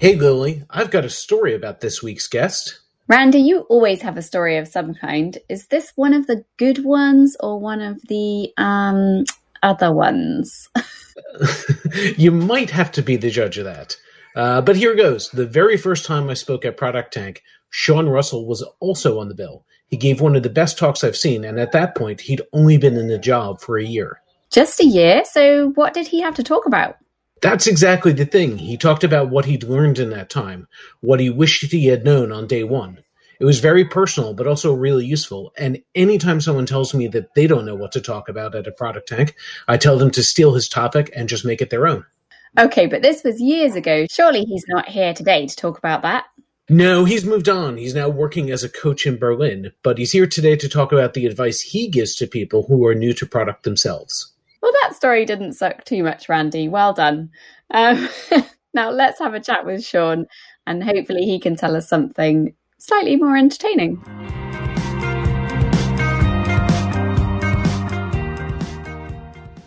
Hey, Lily, I've got a story about this week's guest. Randy, you always have a story of some kind. Is this one of the good ones or one of the um, other ones? you might have to be the judge of that. Uh, but here goes. The very first time I spoke at Product Tank, Shaun Russell was also on the bill. He gave one of the best talks I've seen, and at that point, he'd only been in the job for a year. Just a year? So, what did he have to talk about? That's exactly the thing. He talked about what he'd learned in that time, what he wished he had known on day one. It was very personal, but also really useful. And anytime someone tells me that they don't know what to talk about at a product tank, I tell them to steal his topic and just make it their own. Okay, but this was years ago. Surely he's not here today to talk about that. No, he's moved on. He's now working as a coach in Berlin, but he's here today to talk about the advice he gives to people who are new to product themselves. Well, that story didn't suck too much, Randy. Well done. Um, now let's have a chat with Shaun, and hopefully he can tell us something slightly more entertaining.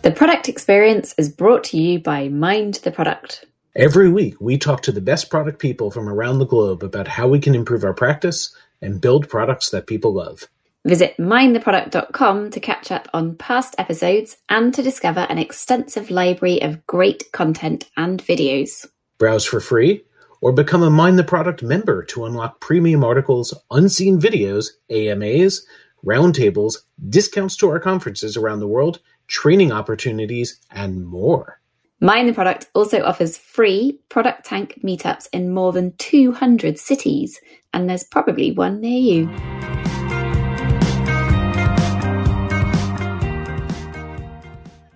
The product experience is brought to you by Mind the Product. Every week, we talk to the best product people from around the globe about how we can improve our practice and build products that people love. Visit mindtheproduct.com to catch up on past episodes and to discover an extensive library of great content and videos. Browse for free or become a Mind the Product member to unlock premium articles, unseen videos, AMAs, roundtables, discounts to our conferences around the world, training opportunities, and more. Mind the Product also offers free Product Tank meetups in more than 200 cities, and there's probably one near you.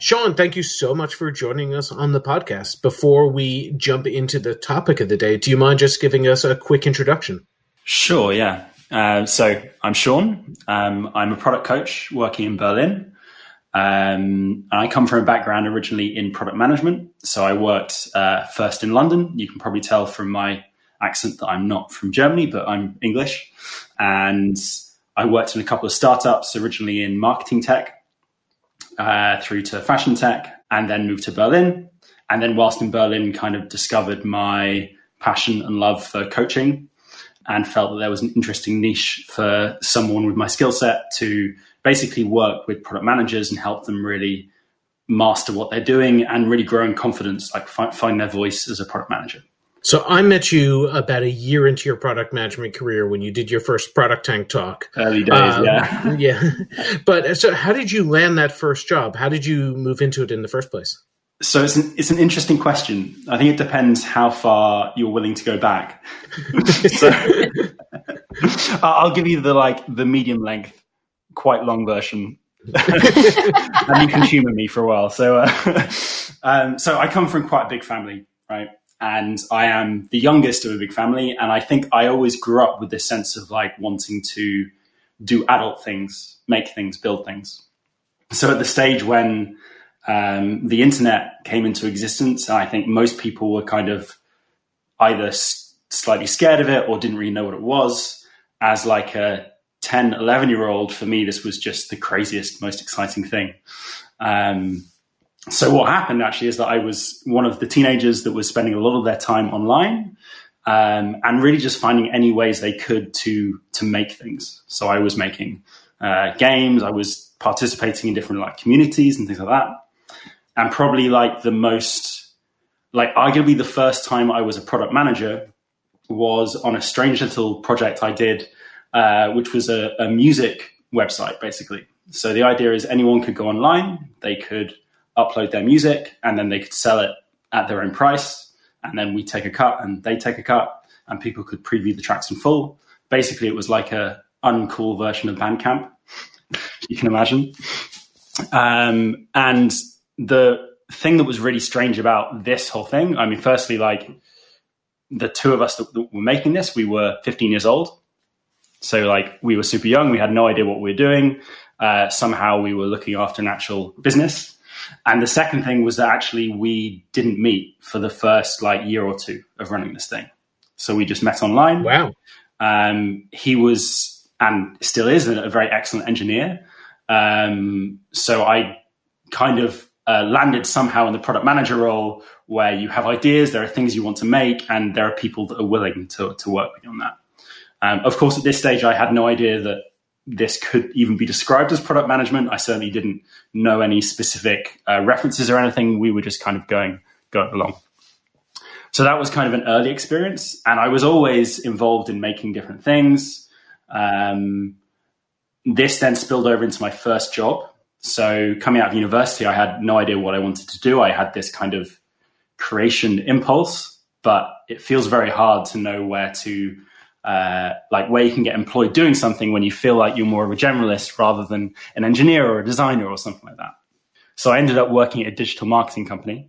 Shaun, thank you so much for joining us on the podcast. Before we jump into the topic of the day, do you mind just giving us a quick introduction? Sure, yeah. Uh, so I'm Shaun. Um, I'm a product coach working in Berlin. Um, I come from a background originally in product management. So I worked uh, first in London. You can probably tell from my accent that I'm not from Germany, but I'm English. And I worked in a couple of startups, originally in marketing tech uh, through to fashion tech, and then moved to Berlin. And then, whilst in Berlin, kind of discovered my passion and love for coaching and felt that there was an interesting niche for someone with my skill set to basically work with product managers and help them really master what they're doing and really grow in confidence, like find, find their voice as a product manager. So I met you about a year into your product management career when you did your first product tank talk. Early days, um, yeah, yeah. But uh, so, how did you land that first job? How did you move into it in the first place? So it's an, it's an interesting question. I think it depends how far you're willing to go back. so, I'll give you the like the medium length, quite long version, and you can humour me for a while. So, uh, um, so I come from quite a big family, right? And I am the youngest of a big family. And I think I always grew up with this sense of like wanting to do adult things, make things, build things. So at the stage when um, the internet came into existence, I think most people were kind of either s- slightly scared of it or didn't really know what it was. As like a 10, 11 year old, for me, this was just the craziest, most exciting thing. Um, so what happened actually is that I was one of the teenagers that was spending a lot of their time online um, and really just finding any ways they could to to make things. So I was making uh, games, I was participating in different like communities and things like that, and probably like the most like arguably the first time I was a product manager was on a strange little project I did, uh, which was a, a music website basically. So the idea is anyone could go online, they could upload their music, and then they could sell it at their own price. And then we take a cut, and they take a cut, and people could preview the tracks in full. Basically, it was like a uncool version of Bandcamp. you can imagine. Um, and the thing that was really strange about this whole thing, I mean, firstly, like the two of us that, that were making this, we were 15 years old. So, like, we were super young. We had no idea what we were doing. Uh, somehow, we were looking after an actual business. And the second thing was that actually we didn't meet for the first like year or two of running this thing. So we just met online. Wow. Um, he was and still is a very excellent engineer. Um, so I kind of uh, landed somehow in the product manager role where you have ideas, there are things you want to make, and there are people that are willing to, to work with you on that. Um, of course, at this stage, I had no idea that this could even be described as product management. I certainly didn't know any specific uh, references or anything. We were just kind of going going along. So that was kind of an early experience, and I was always involved in making different things. Um, this then spilled over into my first job. So coming out of university, I had no idea what I wanted to do. I had this kind of creation impulse, but it feels very hard to know where to uh, like where you can get employed doing something when you feel like you're more of a generalist rather than an engineer or a designer or something like that. So I ended up working at a digital marketing company,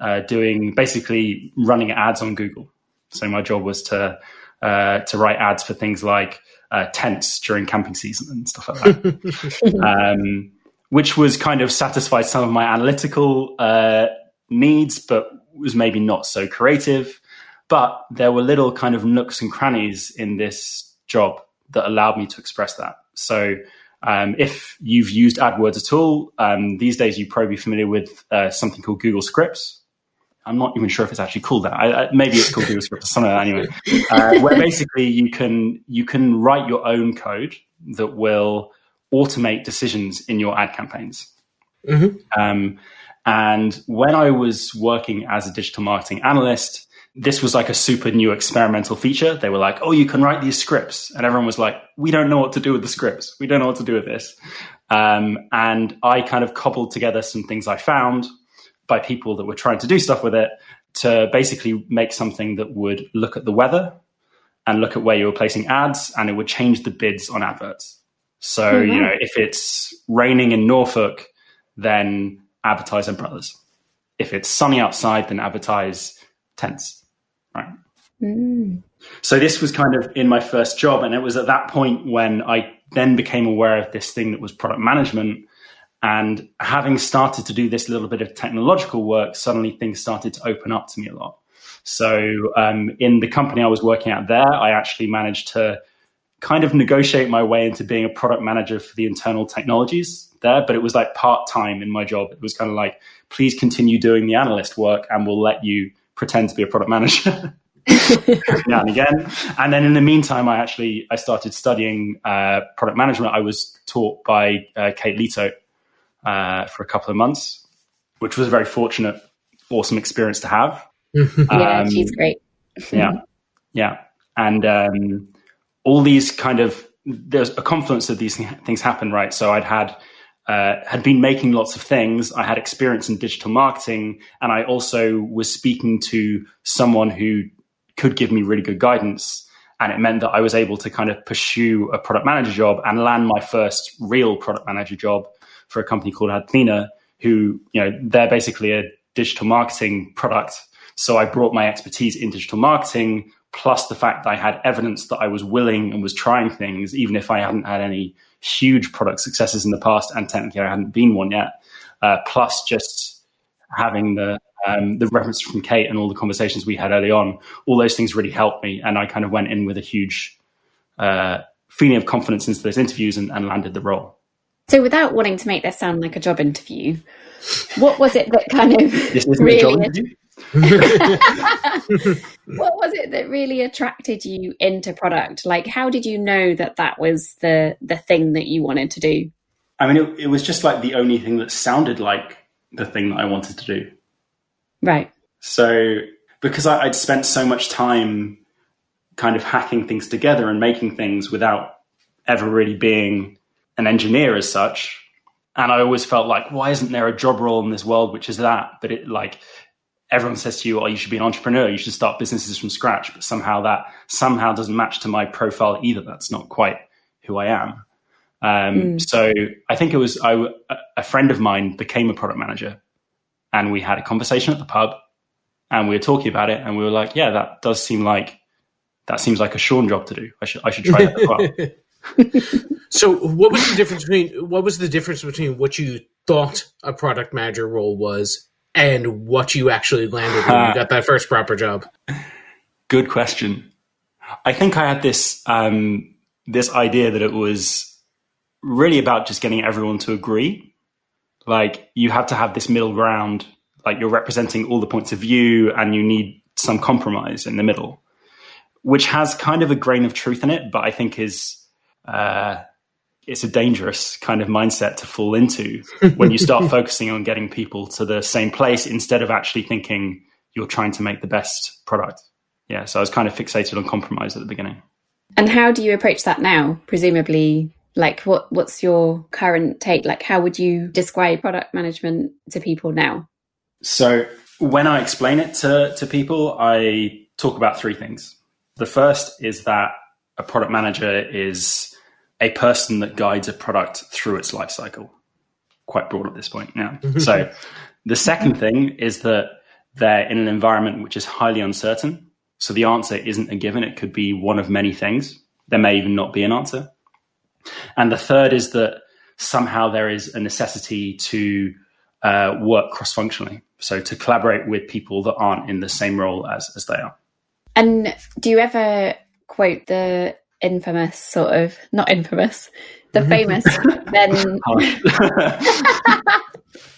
uh, doing basically running ads on Google. So my job was to uh, to write ads for things like uh, tents during camping season and stuff like that, um, which was kind of satisfied some of my analytical uh, needs, but was maybe not so creative. But there were little kind of nooks and crannies in this job that allowed me to express that. So um, if you've used AdWords at all, um, these days you probably be familiar with uh, something called Google Scripts. I'm not even sure if it's actually called that. I, I, maybe it's called Google Scripts or something like that anyway. Uh, where basically you can you can write your own code that will automate decisions in your ad campaigns. Mm-hmm. Um, and when I was working as a digital marketing analyst, this was like a super new experimental feature. They were like, oh, you can write these scripts. And everyone was like, we don't know what to do with the scripts. We don't know what to do with this. Um, and I kind of cobbled together some things I found by people that were trying to do stuff with it to basically make something that would look at the weather and look at where you were placing ads and it would change the bids on adverts. So, mm-hmm. you know, if it's raining in Norfolk, then advertise umbrellas. If it's sunny outside, then advertise tents right? Mm. So this was kind of in my first job, and it was at that point when I then became aware of this thing that was product management. And having started to do this little bit of technological work, suddenly things started to open up to me a lot. So um, in the company I was working at there, I actually managed to kind of negotiate my way into being a product manager for the internal technologies there, but it was like part time in my job. It was kind of like, please continue doing the analyst work and we'll let you pretend to be a product manager now and again. And then in the meantime, I actually I started studying uh, product management. I was taught by uh, Kate Leto uh, for a couple of months, which was a very fortunate, awesome experience to have. yeah, um, she's great. yeah, yeah, and um, all these kind of there's a confluence of these things happen, right? So I'd had uh, had been making lots of things. I had experience in digital marketing, and I also was speaking to someone who could give me really good guidance. And it meant that I was able to kind of pursue a product manager job and land my first real product manager job for a company called AdCleaner, who, you know, they're basically a digital marketing product. So I brought my expertise in digital marketing, plus the fact that I had evidence that I was willing and was trying things, even if I hadn't had any huge product successes in the past, and technically I hadn't been one yet. Uh, plus, just having the um, the reference from Kate and all the conversations we had early on, all those things really helped me, and I kind of went in with a huge uh, feeling of confidence into those interviews and, and landed the role. So, without wanting to make this sound like a job interview, what was it that kind of really what was it that really attracted you into product? Like, how did you know that that was the the thing that you wanted to do? I mean, it, it was just like the only thing that sounded like the thing that I wanted to do. Right. So, because I, I'd spent so much time kind of hacking things together and making things without ever really being an engineer as such. And I always felt like, why isn't there a job role in this world which is that? But it like everyone says to you, "Oh, you should be an entrepreneur. You should start businesses from scratch." But somehow that somehow doesn't match to my profile either. That's not quite who I am. Um, mm. So I think it was I, a friend of mine became a product manager, and we had a conversation at the pub, and we were talking about it, and we were like, "Yeah, that does seem like that seems like a Shaun job to do. I should I should try that as well." so, what was the difference between what was the difference between what you thought a product manager role was and what you actually landed when you got that first proper job? Good question. I think I had this um, this idea that it was really about just getting everyone to agree. Like you have to have this middle ground, like you're representing all the points of view and you need some compromise in the middle, which has kind of a grain of truth in it, but I think is uh, it's a dangerous kind of mindset to fall into when you start focusing on getting people to the same place instead of actually thinking you're trying to make the best product. Yeah, so I was kind of fixated on compromise at the beginning. And how do you approach that now? Presumably, like what what's your current take? Like how would you describe product management to people now? So when I explain it to, to people, I talk about three things. The first is that a product manager is a person that guides a product through its life cycle. Quite broad at this point now. so the second thing is that they're in an environment which is highly uncertain. So the answer isn't a given. It could be one of many things. There may even not be an answer. And the third is that somehow there is a necessity to uh, work cross functionally. So to collaborate with people that aren't in the same role as, as they are. And do you ever quote the infamous sort of, not infamous, the famous Venn,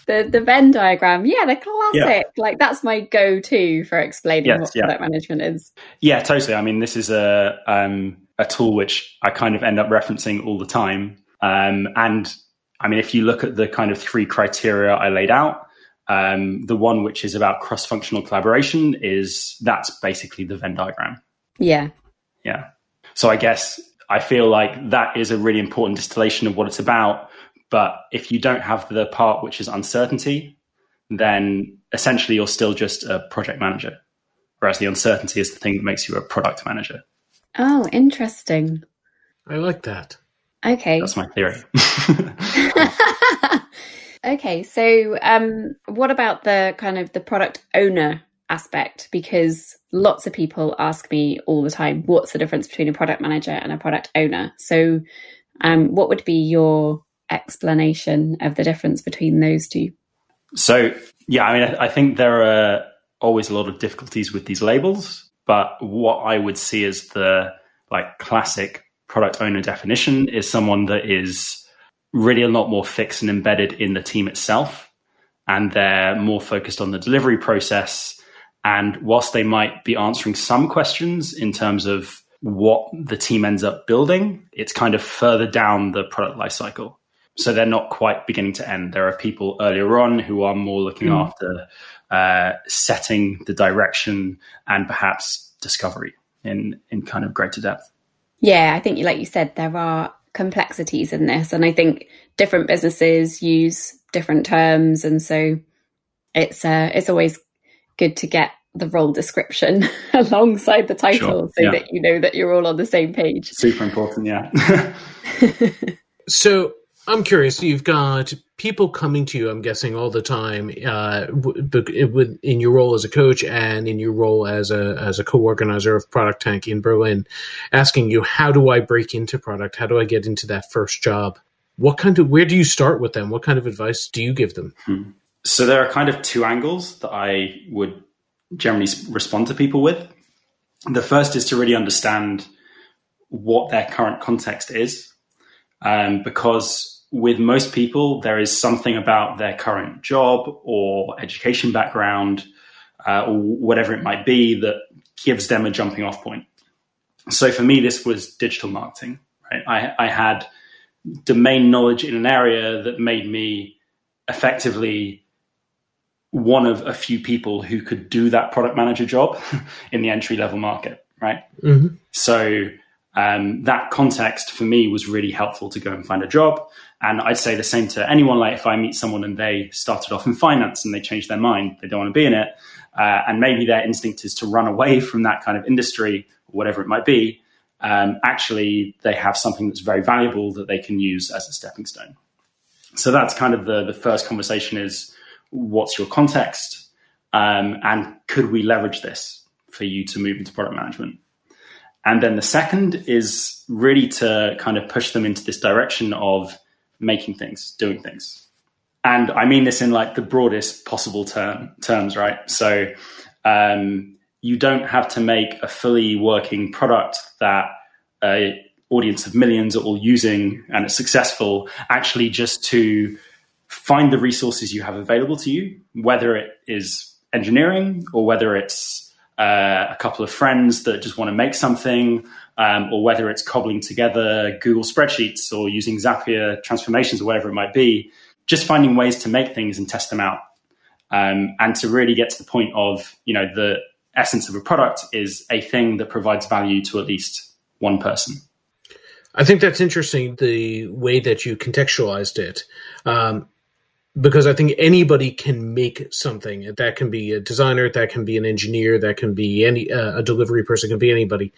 the, the Venn diagram? Yeah, the classic. Yeah. Like that's my go to for explaining yes, what yeah. product management is. Yeah, totally. I mean, this is a, um, a tool which I kind of end up referencing all the time. Um, and I mean, if you look at the kind of three criteria I laid out, um, the one which is about cross functional collaboration is that's basically the Venn diagram. Yeah. Yeah. So I guess I feel like that is a really important distillation of what it's about. But if you don't have the part which is uncertainty, then essentially you're still just a project manager. Whereas the uncertainty is the thing that makes you a product manager. Oh, interesting. I like that. Okay. That's my theory. okay, so um, what about the kind of the product owner aspect? Because lots of people ask me all the time, what's the difference between a product manager and a product owner? So, um, what would be your explanation of the difference between those two? So, yeah, I mean, I think there are always a lot of difficulties with these labels, but what I would see as the like classic product owner definition is someone that is really a lot more fixed and embedded in the team itself. And they're more focused on the delivery process. And whilst they might be answering some questions in terms of what the team ends up building, it's kind of further down the product lifecycle. So they're not quite beginning to end. There are people earlier on who are more looking mm. after uh, setting the direction and perhaps discovery in in kind of greater depth. Yeah, I think, like you said, there are complexities in this, and I think different businesses use different terms, and so it's uh, it's always good to get the role description alongside the title sure. so yeah. that you know that you're all on the same page. Super important, yeah. so I'm curious. You've got people coming to you, I'm guessing, all the time, uh, in your role as a coach and in your role as a as a co-organizer of Product Tank in Berlin, asking you, "How do I break into product? How do I get into that first job?" What kind of where do you start with them? What kind of advice do you give them? Hmm. So there are kind of two angles that I would generally respond to people with. The first is to really understand what their current context is, um, because with most people, there is something about their current job or education background uh, or whatever it might be that gives them a jumping off point. So for me, this was digital marketing. Right? I, I had domain knowledge in an area that made me effectively one of a few people who could do that product manager job in the entry level market. Right. Mm-hmm. So um, that context for me was really helpful to go and find a job. And I'd say the same to anyone. Like if I meet someone and they started off in finance and they changed their mind, they don't want to be in it, uh, and maybe their instinct is to run away from that kind of industry or whatever it might be. Um, actually, they have something that's very valuable that they can use as a stepping stone. So that's kind of the the first conversation: is what's your context, um, and could we leverage this for you to move into product management? And then the second is really to kind of push them into this direction of making things, doing things. And I mean this in like the broadest possible term, terms, right? So um, you don't have to make a fully working product that a audience of millions are all using and it's successful actually just to find the resources you have available to you, whether it is engineering or whether it's uh, a couple of friends that just want to make something, um, or whether it's cobbling together Google spreadsheets or using Zapier transformations or whatever it might be, just finding ways to make things and test them out. Um, and to really get to the point of, you know, the essence of a product is a thing that provides value to at least one person. I think that's interesting, the way that you contextualized it. Um, because I think anybody can make something. That can be a designer, that can be an engineer, that can be any uh, a delivery person, can be anybody.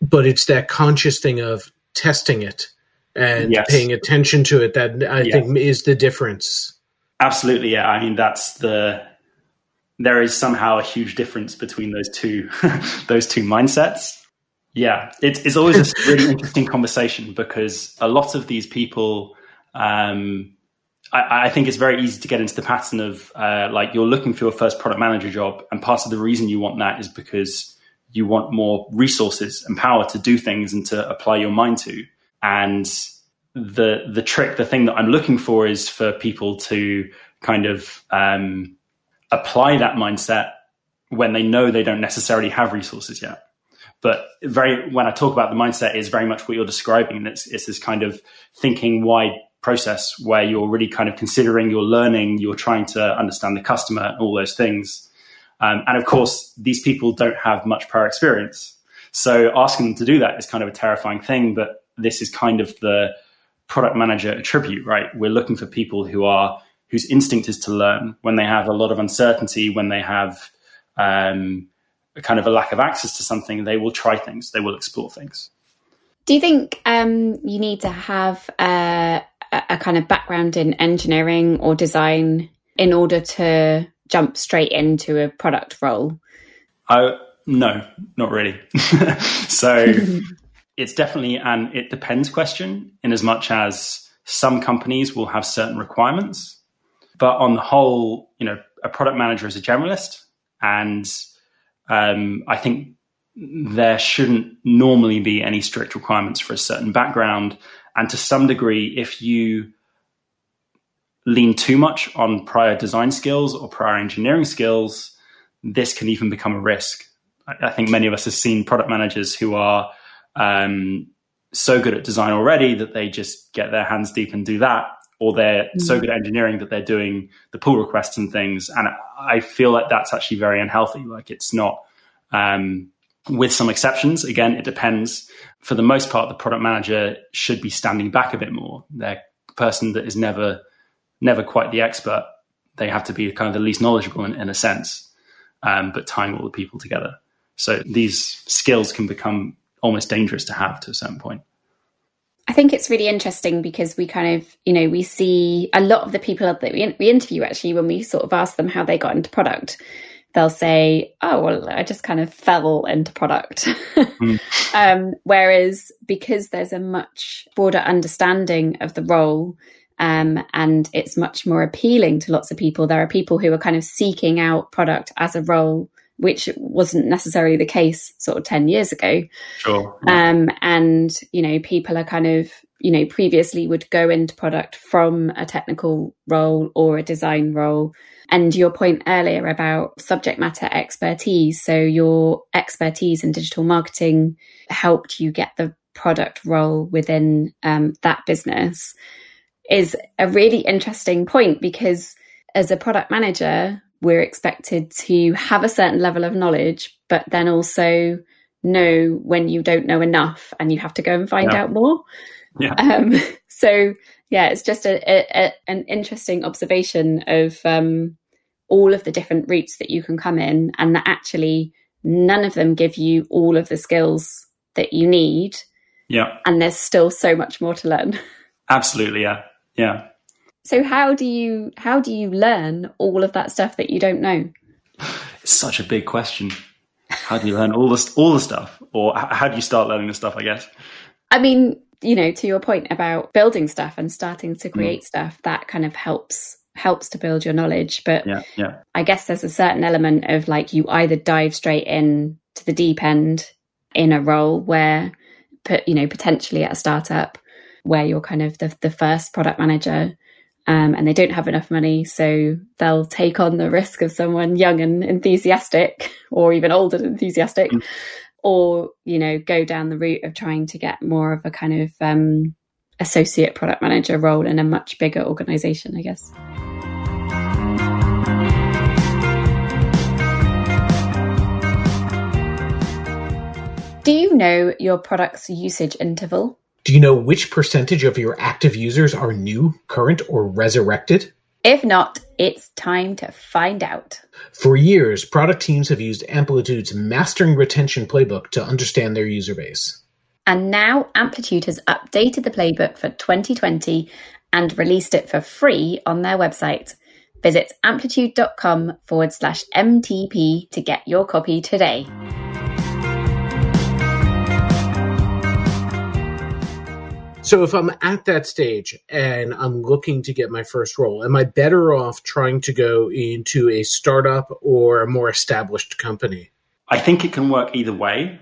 But it's that conscious thing of testing it and yes. paying attention to it that I yeah. think is the difference. Absolutely, yeah. I mean, that's the there is somehow a huge difference between those two those two mindsets. Yeah, it, it's always a really interesting conversation because a lot of these people. Um, I, I, think it's very easy to get into the pattern of uh, like you're looking for your first product manager job, and part of the reason you want that is because you want more resources and power to do things and to apply your mind to. And the the trick, the thing that I'm looking for is for people to kind of um, apply that mindset when they know they don't necessarily have resources yet. But very when I talk about the mindset is very much what you're describing. It's, it's this kind of thinking wide process where you're really kind of considering, you're learning, you're trying to understand the customer all those things. Um, and of course, these people don't have much prior experience. So asking them to do that is kind of a terrifying thing, but this is kind of the product manager attribute, right? We're looking for people who are whose instinct is to learn when they have a lot of uncertainty, when they have um, kind of a lack of access to something, they will try things, they will explore things. Do you think um, you need to have a, a kind of background in engineering or design in order to jump straight into a product role? Uh, no, not really. so it's definitely an it depends question in as much as some companies will have certain requirements. But on the whole, you know, a product manager is a generalist. And um, I think there shouldn't normally be any strict requirements for a certain background. And to some degree, if you lean too much on prior design skills or prior engineering skills, this can even become a risk. I, I think many of us have seen product managers who are um, so good at design already that they just get their hands deep and do that, or they're mm-hmm. so good at engineering that they're doing the pull requests and things. And I feel like that's actually very unhealthy. Like it's not. Um, with some exceptions. Again, it depends. For the most part, the product manager should be standing back a bit more. They're a person that is never never quite the expert. They have to be kind of the least knowledgeable in, in a sense, um, but tying all the people together. So these skills can become almost dangerous to have to a certain point. I think it's really interesting because we kind of, you know, we see a lot of the people that we, we interview actually when we sort of ask them how they got into product, they'll say, "Oh, well, I just kind of fell into product." mm. um, whereas because there's a much broader understanding of the role um, and it's much more appealing to lots of people. There are people who are kind of seeking out product as a role, which wasn't necessarily the case sort of 10 years ago. Sure. Um, and, you know, people are kind of, you know, previously would go into product from a technical role or a design role. And your point earlier about subject matter expertise. So your expertise in digital marketing helped you get the product role within um, that business is a really interesting point because as a product manager, we're expected to have a certain level of knowledge, but then also know when you don't know enough and you have to go and find yeah. out more. Yeah. Um, so yeah, it's just a, a, a, an interesting observation of um, all of the different routes that you can come in, and that actually none of them give you all of the skills that you need. Yeah, and there's still so much more to learn. Absolutely, yeah. Yeah. So how do you how do you learn all of that stuff that you don't know? It's such a big question. How do you learn all this all the stuff, or how do you start learning the stuff? I guess. I mean, you know, to your point about building stuff and starting to create mm. stuff, that kind of helps helps to build your knowledge. But yeah, yeah. I guess there's a certain element of like you either dive straight in to the deep end in a role where, put you know, potentially at a startup, where you're kind of the, the first product manager um, and they don't have enough money, so they'll take on the risk of someone young and enthusiastic, or even old and enthusiastic, mm. Or you know, go down the route of trying to get more of a kind of um, associate product manager role in a much bigger organization, I guess. Do you know your product's usage interval? Do you know which percentage of your active users are new, current, or resurrected? If not, it's time to find out. For years, product teams have used Amplitude's Mastering Retention playbook to understand their user base. And now Amplitude has updated the playbook for 2020 and released it for free on their website. Visit amplitude.com forward slash MTP to get your copy today. So if I'm at that stage and I'm looking to get my first role, am I better off trying to go into a startup or a more established company? I think it can work either way,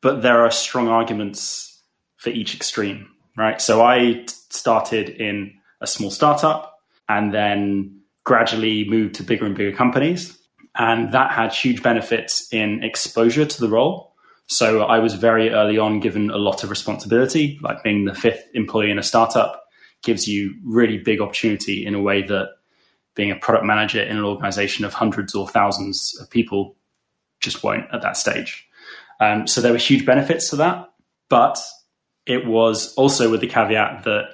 but there are strong arguments for each extreme, right? So I started in a small startup and then gradually moved to bigger and bigger companies. And that had huge benefits in exposure to the role so I was very early on given a lot of responsibility, like being the fifth employee in a startup gives you really big opportunity in a way that being a product manager in an organization of hundreds or thousands of people just won't at that stage. Um, so there were huge benefits to that, but it was also with the caveat that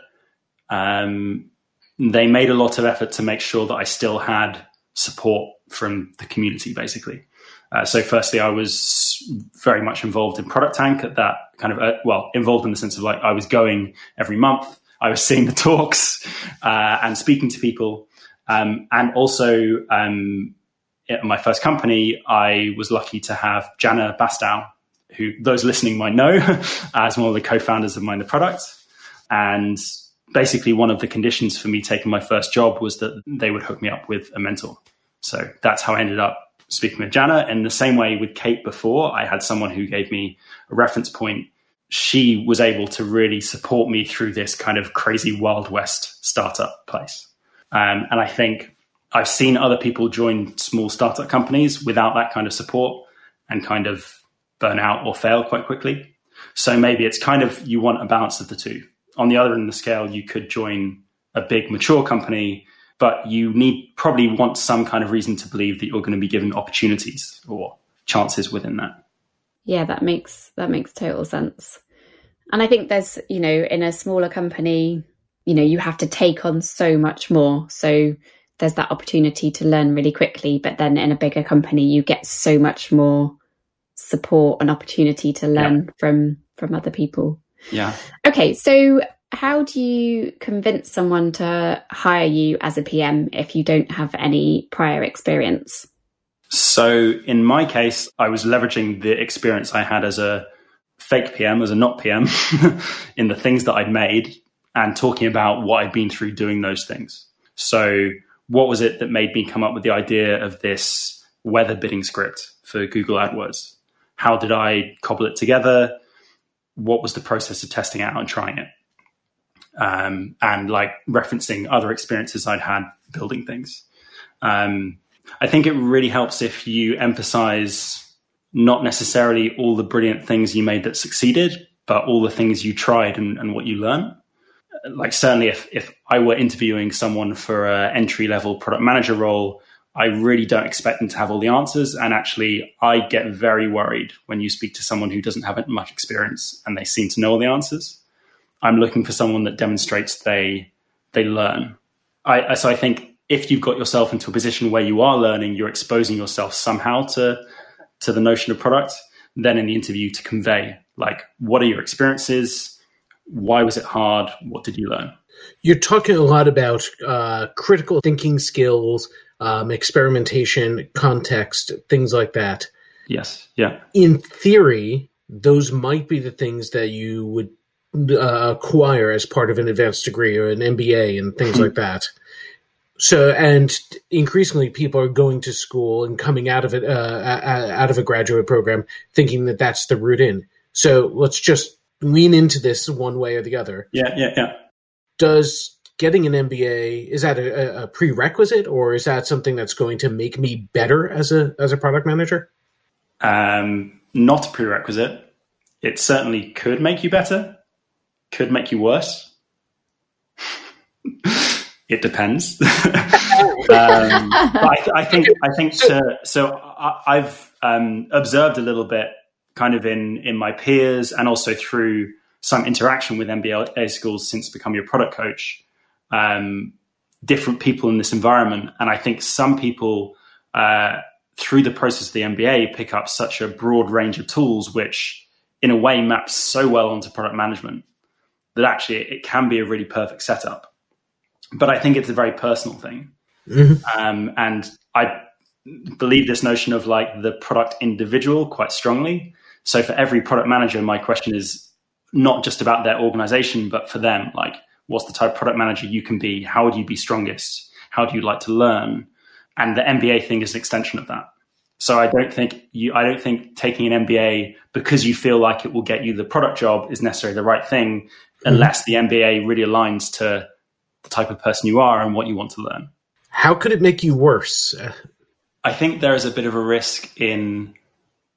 um, they made a lot of effort to make sure that I still had support from the community, basically. Uh, so, firstly, I was very much involved in Product Tank at that kind of, uh, well, involved in the sense of like I was going every month, I was seeing the talks uh, and speaking to people. Um, and also, um, at my first company, I was lucky to have Janna Bastow, who those listening might know as one of the co founders of Mind the Product. And basically, one of the conditions for me taking my first job was that they would hook me up with a mentor. So that's how I ended up speaking with Janna. And the same way with Kate before, I had someone who gave me a reference point. She was able to really support me through this kind of crazy Wild West startup place. Um, and I think I've seen other people join small startup companies without that kind of support and kind of burn out or fail quite quickly. So maybe it's kind of you want a balance of the two. On the other end of the scale, you could join a big mature company but you need probably want some kind of reason to believe that you're going to be given opportunities or chances within that. Yeah, that makes that makes total sense. And I think there's, you know, in a smaller company, you know, you have to take on so much more. So there's that opportunity to learn really quickly, but then in a bigger company you get so much more support and opportunity to learn yeah. from from other people. Yeah. Okay, so how do you convince someone to hire you as a PM if you don't have any prior experience? So, in my case, I was leveraging the experience I had as a fake PM, as a not PM, in the things that I'd made and talking about what I'd been through doing those things. So, what was it that made me come up with the idea of this weather bidding script for Google AdWords? How did I cobble it together? What was the process of testing out and trying it? Um, and like referencing other experiences I'd had building things. Um, I think it really helps if you emphasize not necessarily all the brilliant things you made that succeeded, but all the things you tried and, and what you learned. Like certainly, if if I were interviewing someone for an entry level product manager role, I really don't expect them to have all the answers. And actually, I get very worried when you speak to someone who doesn't have much experience and they seem to know all the answers. I'm looking for someone that demonstrates they they learn. I, so I think if you've got yourself into a position where you are learning, you're exposing yourself somehow to to the notion of product. Then in the interview to convey like what are your experiences, why was it hard, what did you learn. You're talking a lot about uh, critical thinking skills, um, experimentation, context, things like that. Yes. Yeah. In theory, those might be the things that you would uh, acquire as part of an advanced degree or an MBA and things like that. So, and increasingly, people are going to school and coming out of it, uh, out of a graduate program, thinking that that's the route in. So, let's just lean into this one way or the other. Yeah, yeah, yeah. Does getting an MBA is that a, a, prerequisite, or is that something that's going to make me better as a as a product manager? Um, not a prerequisite. It certainly could make you better. Could make you worse. it depends. um, I, I, think I think to, so. I, have um, observed a little bit, kind of in in my peers, and also through some interaction with MBA schools since becoming a product coach. Um, different people in this environment, and I think some people uh, through the process of the MBA pick up such a broad range of tools, which in a way maps so well onto product management that actually it can be a really perfect setup. But I think it's a very personal thing, mm-hmm. um, and I believe this notion of like the product individual quite strongly. So for every product manager, my question is not just about their organization, but for them, like what's the type of product manager you can be? How would you be strongest? How do you like to learn? And the MBA thing is an extension of that. So I don't think you, I don't think taking an MBA because you feel like it will get you the product job is necessarily the right thing. Mm-hmm. unless the MBA really aligns to the type of person you are and what you want to learn. How could it make you worse? I think there is a bit of a risk in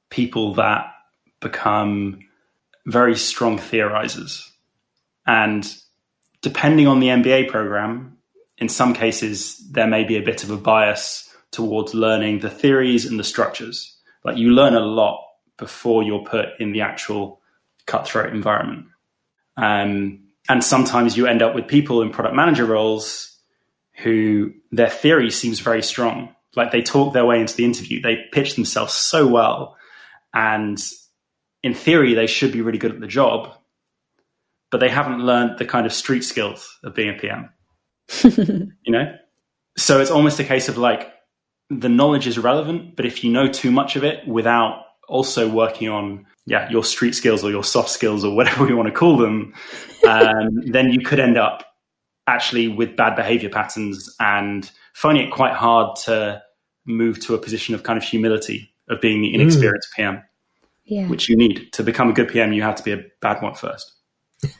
people that become very strong theorizers. And depending on the MBA program, in some cases, there may be a bit of a bias towards learning the theories and the structures. Like you learn a lot before you're put in the actual cutthroat environment. Um, and sometimes you end up with people in product manager roles who their theory seems very strong. Like they talk their way into the interview, they pitch themselves so well, and in theory, they should be really good at the job, but they haven't learned the kind of street skills of being a PM. you know? So it's almost a case of like the knowledge is relevant, but if you know too much of it without also working on yeah your street skills or your soft skills or whatever we want to call them, um, then you could end up actually with bad behavior patterns and finding it quite hard to move to a position of kind of humility of being the inexperienced mm. PM yeah. which you need to become a good PM. You have to be a bad one first.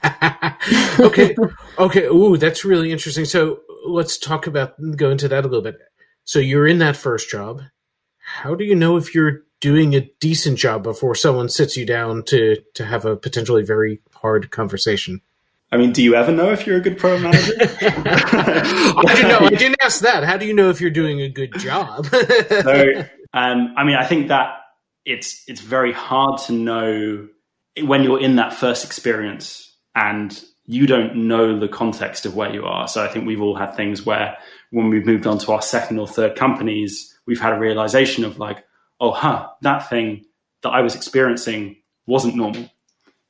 okay, okay. Ooh, that's really interesting. So let's talk about go into that a little bit. So you're in that first job. How do you know if you're doing a decent job before someone sits you down to to have a potentially very hard conversation? I mean, do you ever know if you're a good pro manager? I don't know. I didn't ask that. How do you know if you're doing a good job? so, um, I mean, I think that it's it's very hard to know when you're in that first experience and you don't know the context of where you are. So I think we've all had things where when we've moved on to our second or third companies, we've had a realization of like, oh, huh, that thing that I was experiencing wasn't normal.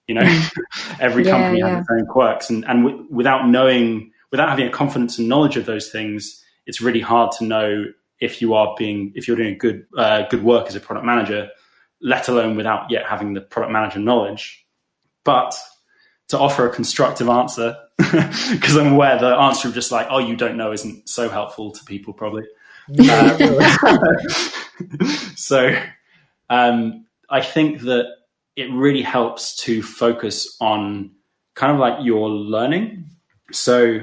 You know, every yeah, company yeah. has its own quirks, and and w- without knowing, without having a confidence and knowledge of those things, it's really hard to know if you are being if you're doing good uh, good work as a product manager let alone without yet having the product manager knowledge. But to offer a constructive answer, because I'm aware the answer of just like, oh, you don't know isn't so helpful to people probably. Uh, so um, I think that it really helps to focus on kind of like your learning. So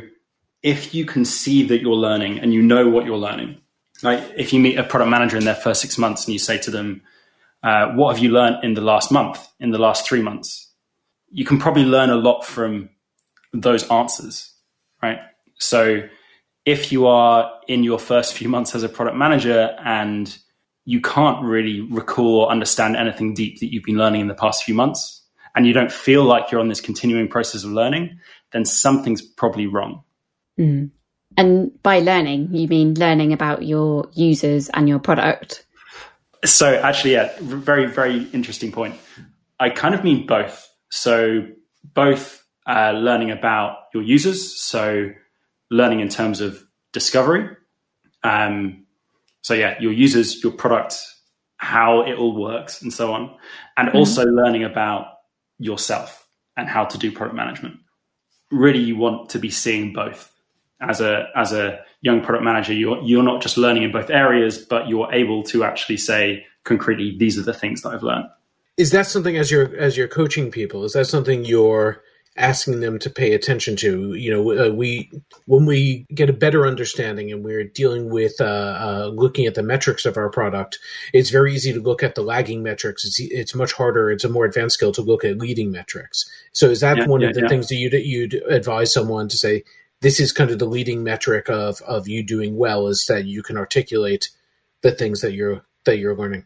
if you can see that you're learning and you know what you're learning, like if you meet a product manager in their first six months and you say to them, uh, what have you learned in the last month, in the last three months? You can probably learn a lot from those answers, right? So if you are in your first few months as a product manager and you can't really recall or understand anything deep that you've been learning in the past few months, and you don't feel like you're on this continuing process of learning, then something's probably wrong. Mm. And by learning, you mean learning about your users and your product? So actually, yeah, very very interesting point. I kind of mean both. So both uh, learning about your users, so learning in terms of discovery. Um, so yeah, your users, your product, how it all works, and so on, and mm-hmm. also learning about yourself and how to do product management. Really, you want to be seeing both as a as a young product manager, you're you're not just learning in both areas, but you're able to actually say concretely, these are the things that I've learned. Is that something as you're as you're coaching people? Is that something you're asking them to pay attention to. You know, uh, we when we get a better understanding and we're dealing with uh, uh, looking at the metrics of our product, it's very easy to look at the lagging metrics. It's it's much harder. It's a more advanced skill to look at leading metrics. So is that yeah, one yeah, of the yeah. things that you'd you'd advise someone to say? This is kind of the leading metric of of you doing well is that you can articulate the things that you're that you're learning.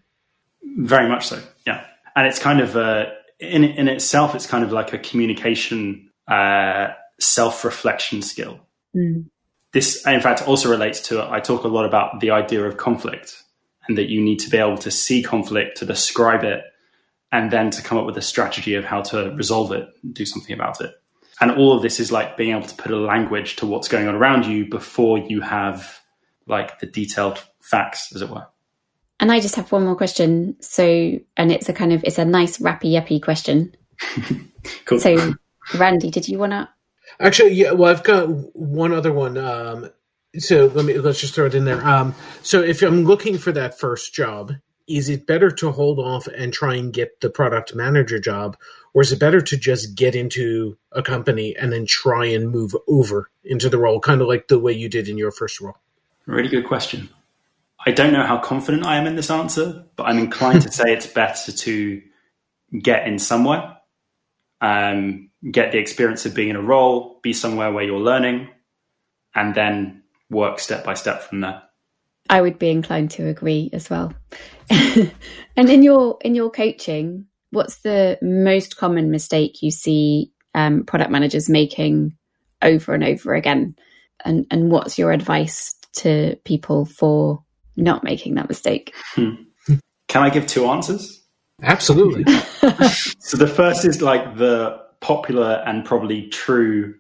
Very much so, yeah. And it's kind of uh, in in itself, it's kind of like a communication uh, self reflection skill. Mm. This, in fact, also relates to I talk a lot about the idea of conflict and that you need to be able to see conflict, to describe it, and then to come up with a strategy of how to resolve it, do something about it. And all of this is like being able to put a language to what's going on around you before you have like the detailed facts, as it were. And I just have one more question. So, and it's a kind of it's a nice rappy yappy question. cool. So, Randy, did you want to? Actually, yeah. Well, I've got one other one. Um, so let me let's just throw it in there. Um, so if I'm looking for that first job, is it better to hold off and try and get the product manager job, or is it better to just get into a company and then try and move over into the role, kind of like the way you did in your first role? Really good question. I don't know how confident I am in this answer, but I'm inclined to say it's better to get in somewhere, um, get the experience of being in a role, be somewhere where you're learning, and then work step by step from there. I would be inclined to agree as well. and in your in your coaching, what's the most common mistake you see um, product managers making over and over again? And and what's your advice to people for not making that mistake. Hmm. Can I give two answers? Absolutely. so the first is like the popular and probably true,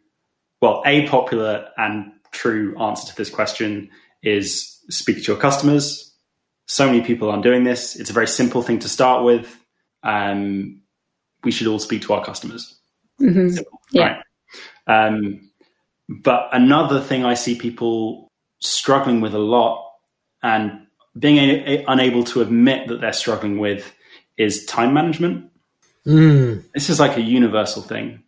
well, a popular and true answer to this question is speak to your customers. So many people aren't doing this. It's a very simple thing to start with. Um, we should all speak to our customers. Mm-hmm. Simple, yeah. Right? Um, but another thing I see people struggling with a lot and being a- a- unable to admit that they're struggling with is time management. Mm. This is like a universal thing.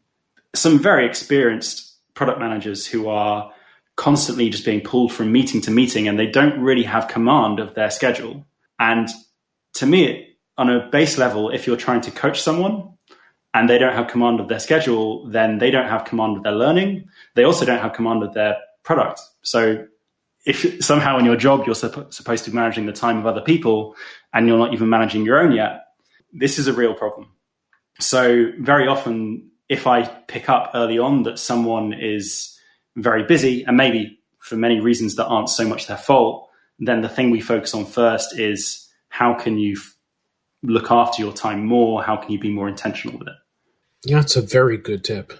Some very experienced product managers who are constantly just being pulled from meeting to meeting and they don't really have command of their schedule. And to me, on a base level, if you're trying to coach someone and they don't have command of their schedule, then they don't have command of their learning. They also don't have command of their product. So if somehow in your job you're supp- supposed to be managing the time of other people and you're not even managing your own yet, this is a real problem. So very often, if I pick up early on that someone is very busy and maybe for many reasons that aren't so much their fault, then the thing we focus on first is how can you f- look after your time more? How can you be more intentional with it? Yeah, it's a very good tip.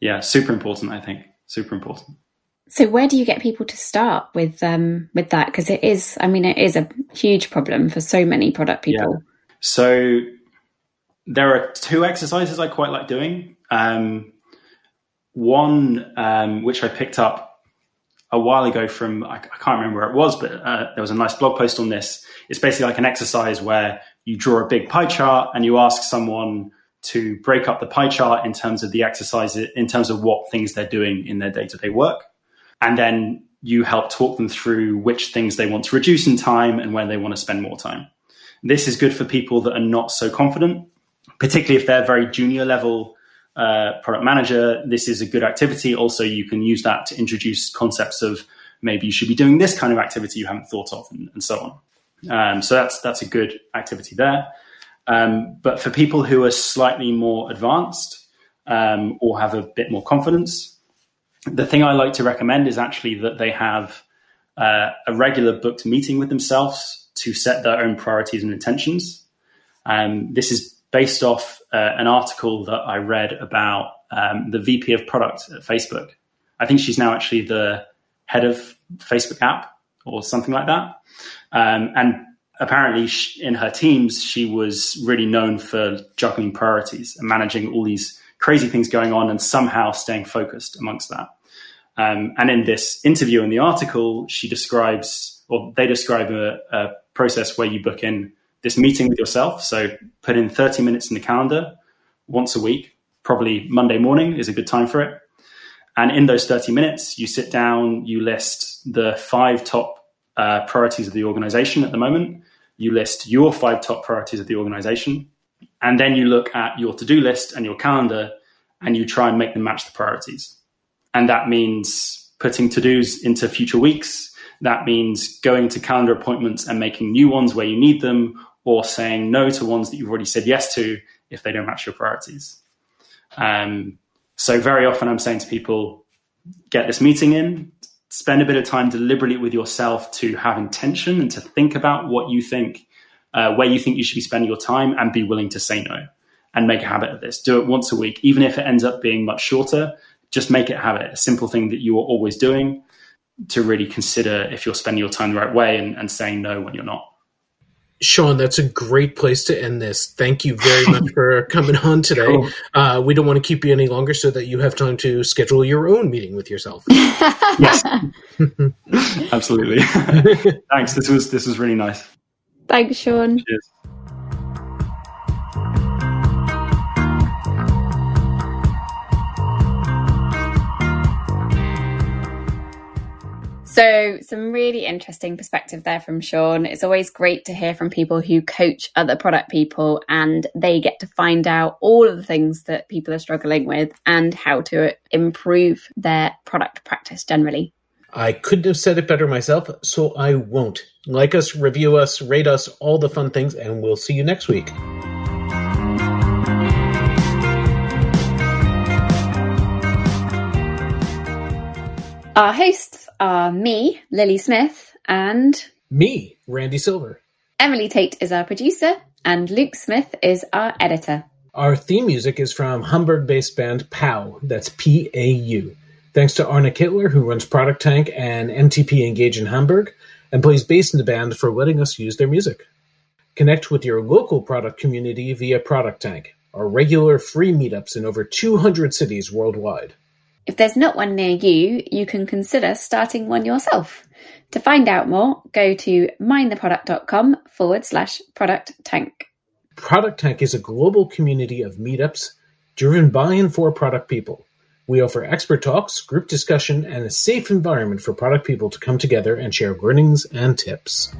Yeah, super important, I think. Super important. So where do you get people to start with um, with that? Because it is, I mean, it is a huge problem for so many product people. Yeah. So there are two exercises I quite like doing. Um, one um, which I picked up a while ago from I, I can't remember where it was, but uh, there was a nice blog post on this. It's basically like an exercise where you draw a big pie chart and you ask someone to break up the pie chart in terms of the exercise, in terms of what things they're doing in their day to day work and then you help talk them through which things they want to reduce in time and where they want to spend more time. This is good for people that are not so confident, particularly if they're very junior level uh, product manager. This is a good activity. Also, you can use that to introduce concepts of maybe you should be doing this kind of activity you haven't thought of, and, and so on. Um, so that's that's a good activity there. Um, but for people who are slightly more advanced um, or have a bit more confidence, the thing I like to recommend is actually that they have uh, a regular booked meeting with themselves to set their own priorities and intentions. Um, this is based off uh, an article that I read about um, the VP of product at Facebook. I think she's now actually the head of Facebook app or something like that. Um, and apparently, she, in her teams, she was really known for juggling priorities and managing all these crazy things going on and somehow staying focused amongst that. Um, and in this interview in the article, she describes, or they describe a, a, process where you book in this meeting with yourself. So put in 30 minutes in the calendar once a week, probably Monday morning is a good time for it. And in those 30 minutes, you sit down, you list the five top uh, priorities of the organization at the moment, you list your five top priorities of the organization, and then you look at your to do list and your calendar and you try and make them match the priorities. And that means putting to dos into future weeks. That means going to calendar appointments and making new ones where you need them, or saying no to ones that you've already said yes to if they don't match your priorities. Um, so very often I'm saying to people, get this meeting in, spend a bit of time deliberately with yourself to have intention and to think about what you think, uh, where you think you should be spending your time and be willing to say no and make a habit of this. Do it once a week, even if it ends up being much shorter, just make it a habit, a simple thing that you are always doing to really consider if you're spending your time the right way and, and saying no when you're not. Shaun, that's a great place to end this. Thank you very much for coming on today. Cool. Uh, we don't want to keep you any longer so that you have time to schedule your own meeting with yourself. yes, absolutely. Thanks. This was this was really nice. Thanks, Shaun. Cheers. So, some really interesting perspective there from Shaun. It's always great to hear from people who coach other product people and they get to find out all of the things that people are struggling with and how to improve their product practice generally. I couldn't have said it better myself, so I won't. Like us, review us, rate us, all the fun things, and we'll see you next week. Our hosts are me, Lily Smith, and me, Randy Silver. Emily Tate is our producer, and Luke Smith is our editor. Our theme music is from Hamburg based band PAU, that's P A U. Thanks to Arne Kittler, who runs Product Tank and MTP Engage in Hamburg, and plays bass in the band for letting us use their music. Connect with your local product community via Product Tank, our regular free meetups in over 200 cities worldwide. If there's not one near you, you can consider starting one yourself. To find out more, go to mindtheproduct.com forward slash product tank. Product Tank is a global community of meetups driven by and for product people. We offer expert talks, group discussion, and a safe environment for product people to come together and share learnings and tips.